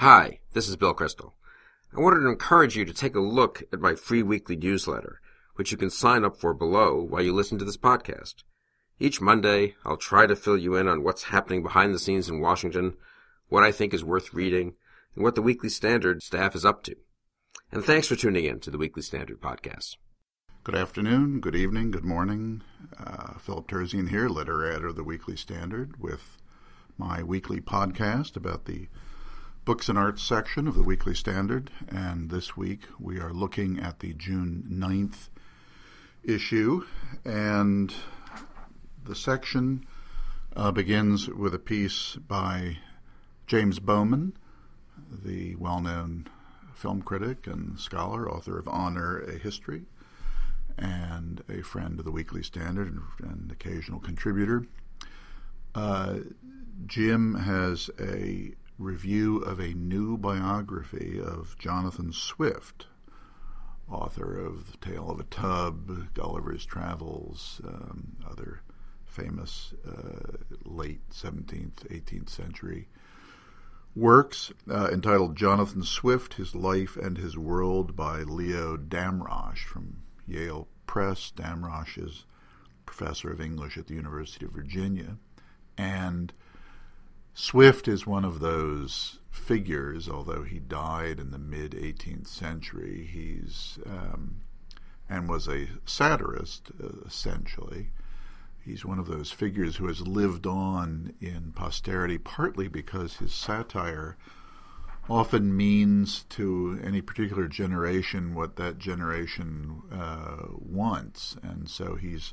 Hi, this is Bill Kristol. I wanted to encourage you to take a look at my free weekly newsletter, which you can sign up for below while you listen to this podcast. Each Monday, I'll try to fill you in on what's happening behind the scenes in Washington, what I think is worth reading, and what the Weekly Standard staff is up to. And thanks for tuning in to the Weekly Standard podcast. Good afternoon, good evening, good morning. Uh, Philip Terzian here, letter editor of the Weekly Standard, with my weekly podcast about the books and arts section of the Weekly Standard. And this week we are looking at the June 9th issue. And the section uh, begins with a piece by James Bowman, the well known film critic and scholar, author of Honor, a History, and a friend of the Weekly Standard and, and occasional contributor. Uh, Jim has a review of a new biography of Jonathan Swift, author of The Tale of a Tub, Gulliver's Travels, um, other famous uh, late 17th, 18th century works uh, entitled Jonathan Swift, His Life and His World by Leo Damrosch from Yale Press. Damrosch is professor of English at the University of Virginia. And Swift is one of those figures, although he died in the mid 18th century, he's um, and was a satirist, uh, essentially. He's one of those figures who has lived on in posterity, partly because his satire often means to any particular generation what that generation uh, wants, and so he's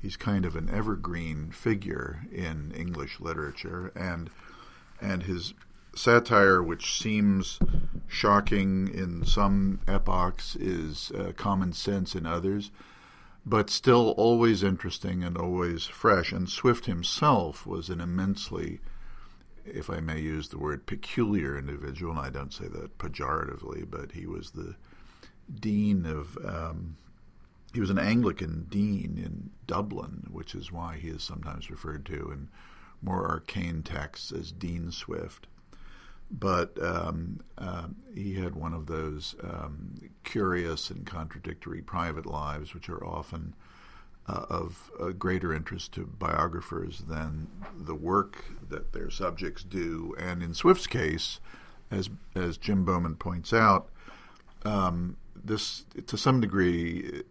he's kind of an evergreen figure in English literature, and and his satire, which seems shocking in some epochs, is uh, common sense in others but still always interesting and always fresh. And Swift himself was an immensely, if I may use the word, peculiar individual. And I don't say that pejoratively, but he was the dean of. Um, he was an Anglican dean in Dublin, which is why he is sometimes referred to in more arcane texts as Dean Swift but um, uh, he had one of those um, curious and contradictory private lives, which are often uh, of greater interest to biographers than the work that their subjects do. And in Swift's case, as as Jim Bowman points out, um, this to some degree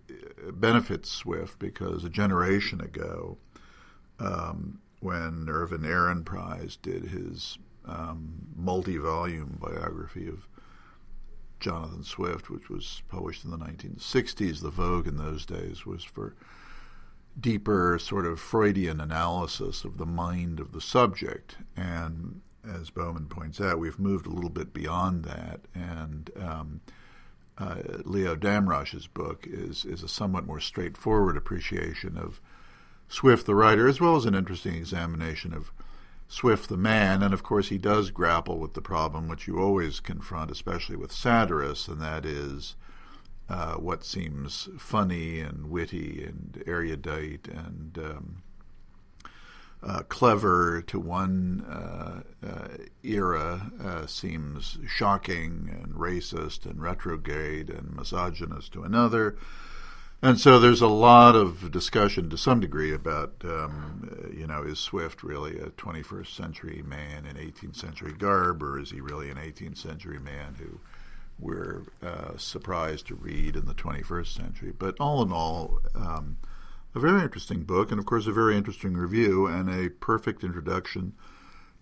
benefits Swift because a generation ago, um, when Irvin Ehrenpreis did his um, multi volume biography of Jonathan Swift, which was published in the 1960s. The Vogue in those days was for deeper, sort of Freudian analysis of the mind of the subject. And as Bowman points out, we've moved a little bit beyond that. And um, uh, Leo Damrosch's book is, is a somewhat more straightforward appreciation of Swift, the writer, as well as an interesting examination of Swift the man, and of course he does grapple with the problem which you always confront, especially with satirists, and that is uh, what seems funny and witty and erudite and um, uh, clever to one uh, uh era uh, seems shocking and racist and retrograde and misogynist to another. And so there's a lot of discussion to some degree about, um, you know, is Swift really a 21st century man in 18th century garb, or is he really an 18th century man who we're uh, surprised to read in the 21st century? But all in all, um, a very interesting book, and of course, a very interesting review, and a perfect introduction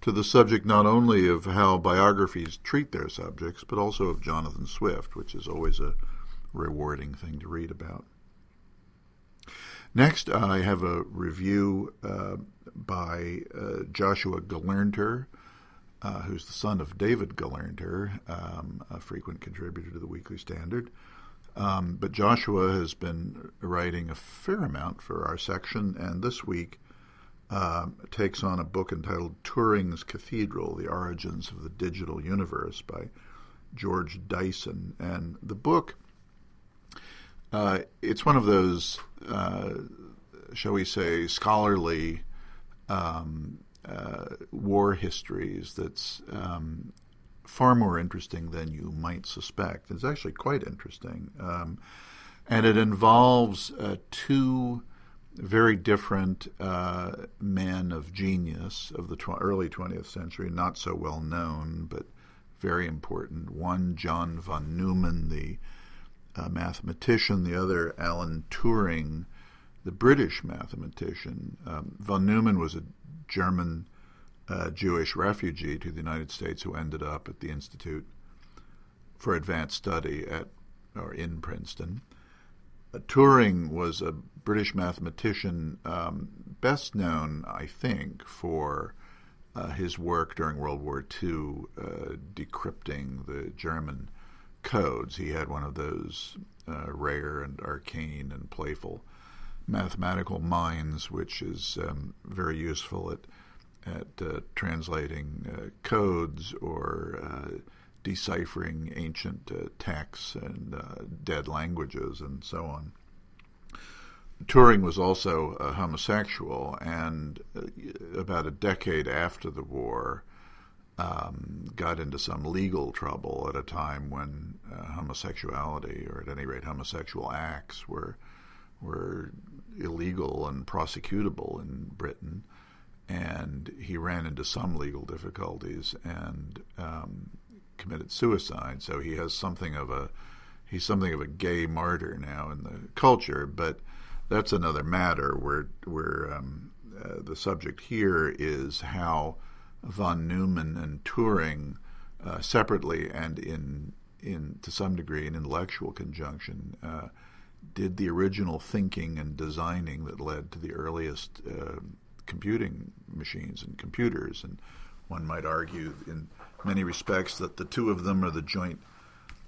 to the subject not only of how biographies treat their subjects, but also of Jonathan Swift, which is always a rewarding thing to read about. Next, I have a review uh, by uh, Joshua Gelernter, uh, who's the son of David Gelernter, um, a frequent contributor to the Weekly Standard. Um, but Joshua has been writing a fair amount for our section, and this week uh, takes on a book entitled Turing's Cathedral The Origins of the Digital Universe by George Dyson. And the book uh, it's one of those, uh, shall we say, scholarly um, uh, war histories that's um, far more interesting than you might suspect. It's actually quite interesting. Um, and it involves uh, two very different uh, men of genius of the tw- early 20th century, not so well known, but very important. One, John von Neumann, the uh, mathematician, the other, Alan Turing, the British mathematician. Um, von Neumann was a German uh, Jewish refugee to the United States who ended up at the Institute for Advanced Study at or in Princeton. Uh, Turing was a British mathematician, um, best known, I think, for uh, his work during World War II, uh, decrypting the German codes. He had one of those uh, rare and arcane and playful mathematical minds, which is um, very useful at at uh, translating uh, codes or uh, deciphering ancient uh, texts and uh, dead languages and so on. Turing was also a homosexual, and about a decade after the war, um, got into some legal trouble at a time when uh, homosexuality, or at any rate homosexual acts, were were illegal and prosecutable in Britain. And he ran into some legal difficulties and um, committed suicide. So he has something of a he's something of a gay martyr now in the culture. But that's another matter. Where where um, uh, the subject here is how von Neumann and Turing, uh, separately and in in to some degree in intellectual conjunction, uh, did the original thinking and designing that led to the earliest uh, computing machines and computers. And one might argue, in many respects, that the two of them are the joint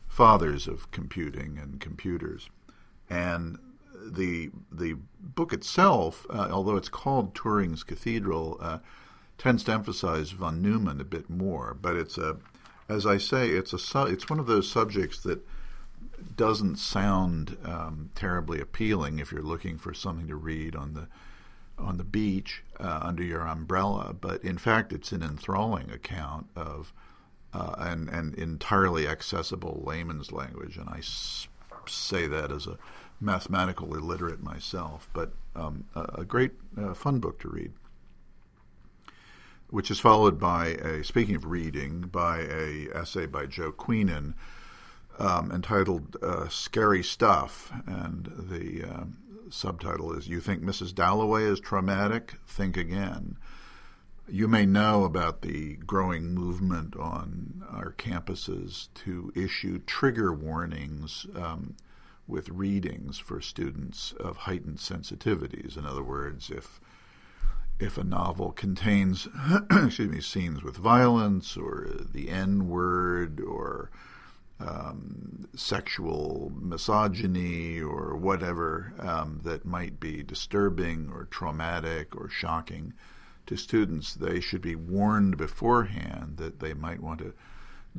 fathers of computing and computers. And the the book itself, uh, although it's called Turing's Cathedral, uh, tends to emphasize von Neumann a bit more. But it's a, as I say, it's a it's one of those subjects that doesn't sound um, terribly appealing if you're looking for something to read on the on the beach uh, under your umbrella. But in fact, it's an enthralling account of uh, and and entirely accessible layman's language. And I s- say that as a mathematical illiterate myself, but um, a, a, great uh, fun book to read. Which is followed by a speaking of reading by a essay by Joe Queenan um, entitled uh, "Scary Stuff," and the uh, subtitle is "You think Mrs. Dalloway is traumatic? Think again." You may know about the growing movement on our campuses to issue trigger warnings um, with readings for students of heightened sensitivities. In other words, if if a novel contains excuse me scenes with violence or the N word or um, sexual misogyny or whatever um, that might be disturbing or traumatic or shocking to students, they should be warned beforehand that they might want to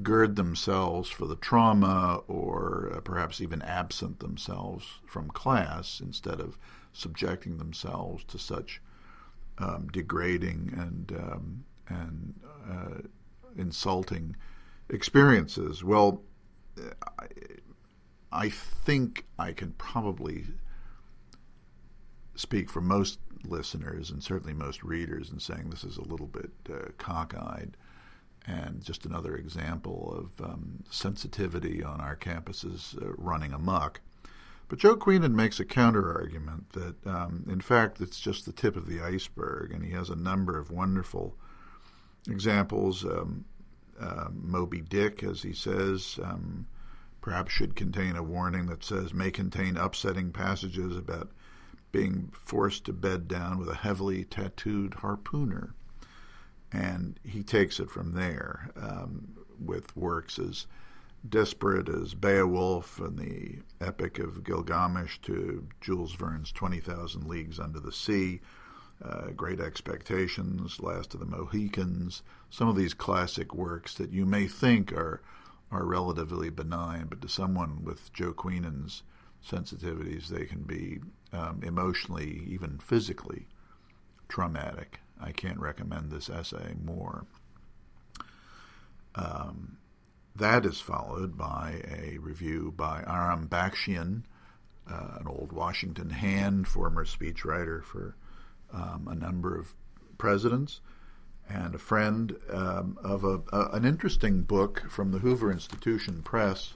gird themselves for the trauma or uh, perhaps even absent themselves from class instead of subjecting themselves to such um, degrading and um, and uh, insulting experiences. Well, I, think I can probably speak for most listeners and certainly most readers in saying this is a little bit uh, cockeyed and just another example of um, sensitivity on our campuses uh, running amok. But Joe Queenan makes a counter argument that, um, in fact, it's just the tip of the iceberg, and he has a number of wonderful examples. Um, uh, Moby Dick, as he says, um, perhaps should contain a warning that says may contain upsetting passages about being forced to bed down with a heavily tattooed harpooner. And he takes it from there um, with works as desperate as Beowulf and the Epic of Gilgamesh to Jules Verne's 20,000 Leagues Under the Sea, uh, Great Expectations, Last of the Mohicans, some of these classic works that you may think are are relatively benign, but to someone with Joe Queenan's sensitivities, they can be um, emotionally, even physically, traumatic. I can't recommend this essay more. Um, that is followed by a review by Aram Bakshian, uh, an old Washington hand, former speechwriter for um, a number of presidents, and a friend um, of a, a, an interesting book from the Hoover Institution Press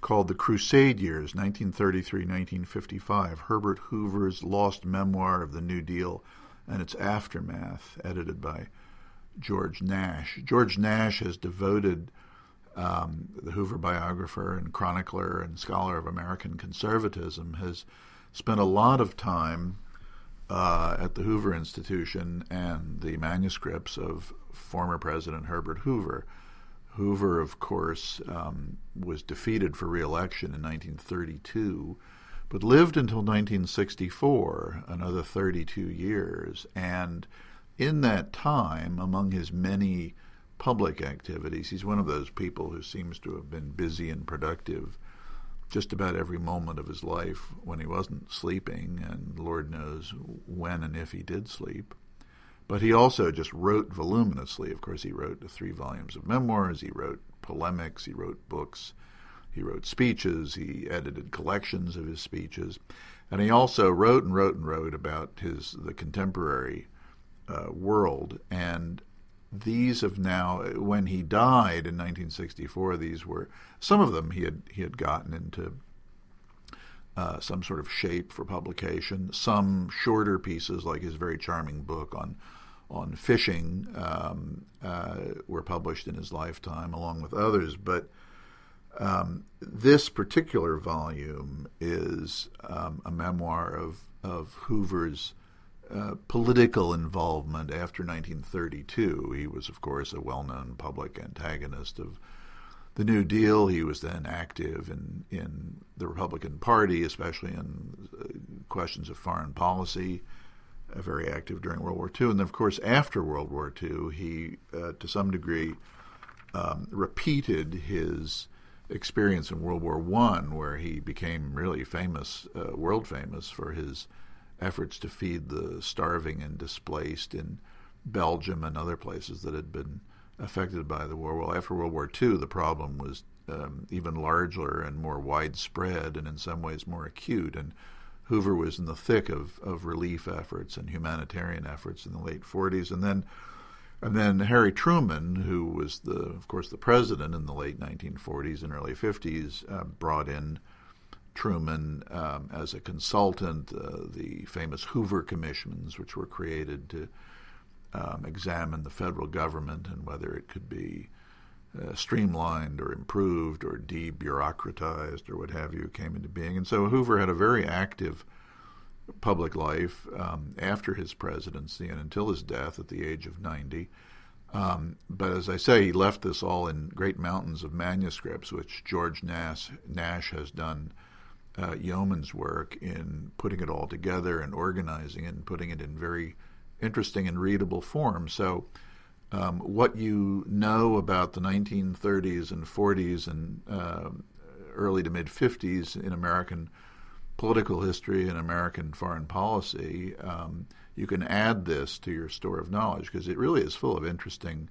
called The Crusade Years, 1933 1955, Herbert Hoover's Lost Memoir of the New Deal and Its Aftermath, edited by George Nash. George Nash has devoted um, the Hoover biographer and chronicler and scholar of American conservatism, has spent a lot of time uh, at the Hoover Institution and the manuscripts of former President Herbert Hoover. Hoover, of course, um, was defeated for reelection in 1932, but lived until 1964, another 32 years. And in that time, among his many public activities. He's one of those people who seems to have been busy and productive just about every moment of his life when he wasn't sleeping, and Lord knows when and if he did sleep. But he also just wrote voluminously. Of course, he wrote three volumes of memoirs, he wrote polemics, he wrote books, he wrote speeches, he edited collections of his speeches, and he also wrote and wrote and wrote about his the contemporary uh, world. And these have now, when he died in 1964, these were some of them he had he had gotten into uh, some sort of shape for publication. Some shorter pieces, like his very charming book on on fishing, um, uh, were published in his lifetime, along with others. But um, this particular volume is um, a memoir of of Hoover's uh, political involvement after 1932. He was, of course, a well known public antagonist of the New Deal. He was then active in, in the Republican Party, especially in uh, questions of foreign policy, uh, very active during World War II. And then, of course, after World War II, he, uh, to some degree, um, repeated his experience in World War One, where he became really famous, uh, world famous for his efforts to feed the starving and displaced in Belgium and other places that had been affected by the war. Well, after World War II, the problem was um, even larger and more widespread and in some ways more acute. And Hoover was in the thick of, of relief efforts and humanitarian efforts in the late 40s. And then and then Harry Truman, who was the, of course, the president in the late 1940s and early 50s, uh, brought in Truman um, as a consultant, uh, the famous Hoover Commissions, which were created to um, examine the federal government and whether it could be uh, streamlined or improved or debureaucratized or what have you, came into being. And so Hoover had a very active public life um, after his presidency and until his death at the age of 90. Um, but as I say, he left this all in great mountains of manuscripts, which George Nash, Nash has done uh, yeoman's work in putting it all together and organizing it and putting it in very interesting and readable form. So, um, what you know about the 1930s and 40s and uh, early to mid 50s in American political history and American foreign policy, um, you can add this to your store of knowledge because it really is full of interesting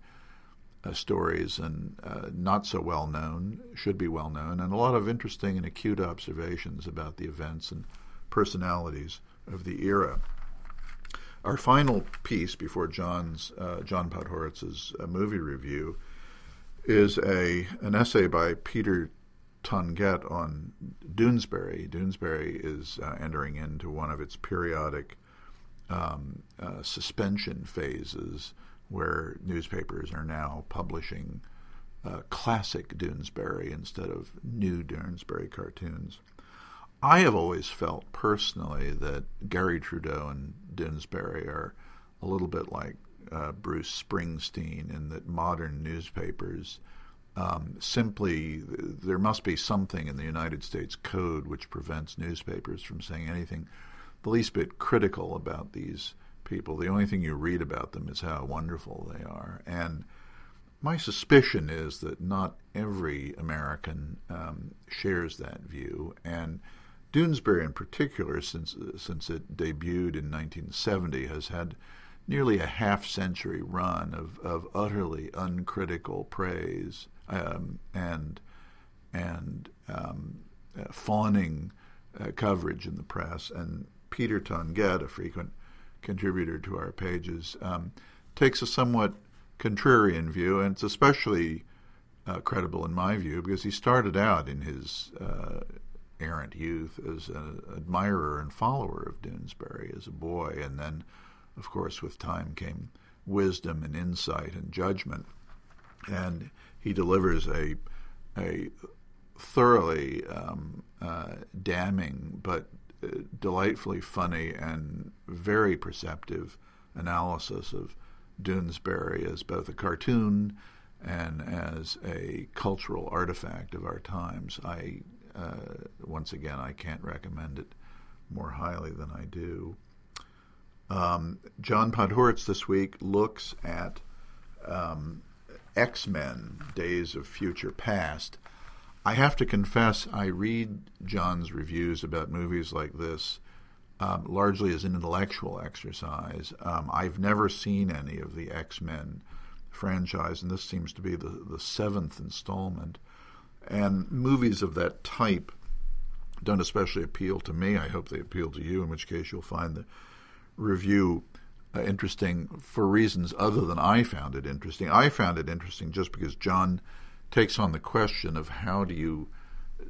uh, stories and uh, not so well known, should be well known, and a lot of interesting and acute observations about the events and personalities of the era. Our final piece before John's uh, John Podhoretz's uh, movie review is a an essay by Peter Tonguette on Doonesbury. Doonesbury is uh, entering into one of its periodic um, uh, suspension phases where newspapers are now publishing uh, classic Doonesbury instead of new Doonesbury cartoons. I have always felt personally that Garry Trudeau and Doonesbury are a little bit like uh, Bruce Springsteen in that modern newspapers um, simply there must be something in the United States Code which prevents newspapers from saying anything the least bit critical about these people. The only thing you read about them is how wonderful they are. And my suspicion is that not every American um, shares that view. And Doonesbury, in particular, since since it debuted in 1970, has had nearly a half century run of, of utterly uncritical praise. um, and and um, uh, fawning uh, coverage in the press. And Peter Tonguette, a frequent contributor to our pages, um, takes a somewhat contrarian view, and it's especially uh, credible in my view because he started out in his uh, errant youth as an admirer and follower of Doonesbury as a boy, and then, of course, with time came wisdom and insight and judgment, and he delivers a a thoroughly um, uh, damning but delightfully funny and very perceptive analysis of Doonesbury as both a cartoon and as a cultural artifact of our times. I uh, once again I can't recommend it more highly than I do. Um, John Podhoretz this week looks at um, X Men: Days of Future Past. I have to confess, I read John's reviews about movies like this um, largely as an intellectual exercise. Um, I've never seen any of the X Men franchise, and this seems to be the, the seventh installment. And movies of that type don't especially appeal to me. I hope they appeal to you, in which case you'll find the review uh, interesting for reasons other than I found it interesting. I found it interesting just because John takes on the question of how do you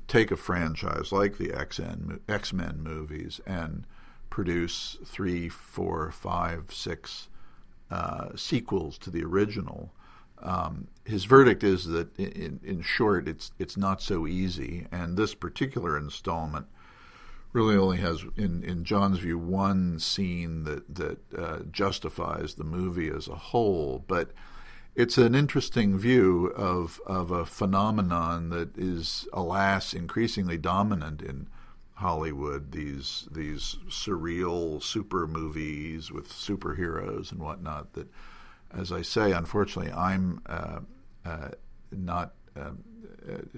take a franchise like the X Men movies and produce three, four, five, six uh, sequels to the original. Um, his verdict is that, in, in short, it's it's not so easy, and this particular installment really only has, in, in John's view, one scene that that uh, justifies the movie as a whole. But it's an interesting view of of a phenomenon that is, alas, increasingly dominant in Hollywood. These these surreal super movies with superheroes and whatnot. That, as I say, unfortunately, I'm uh, uh, not uh,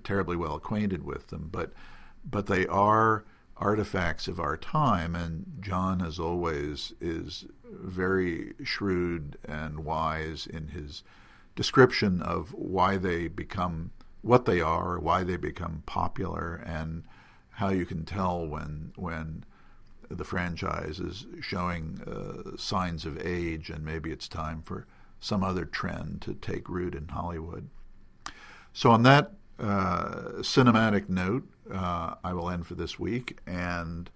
terribly well acquainted with them, but but they are artifacts of our time, and John, as always, is very shrewd and wise in his description of why they become what they are, why they become popular, and how you can tell when when the franchise is showing uh, signs of age and maybe it's time for some other trend to take root in Hollywood. So on that uh, cinematic note, uh, I will end for this week and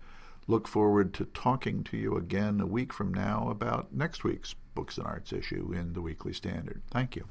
look forward to talking to you again a week from now about next week's Books and Arts issue in the Weekly Standard. Thank you.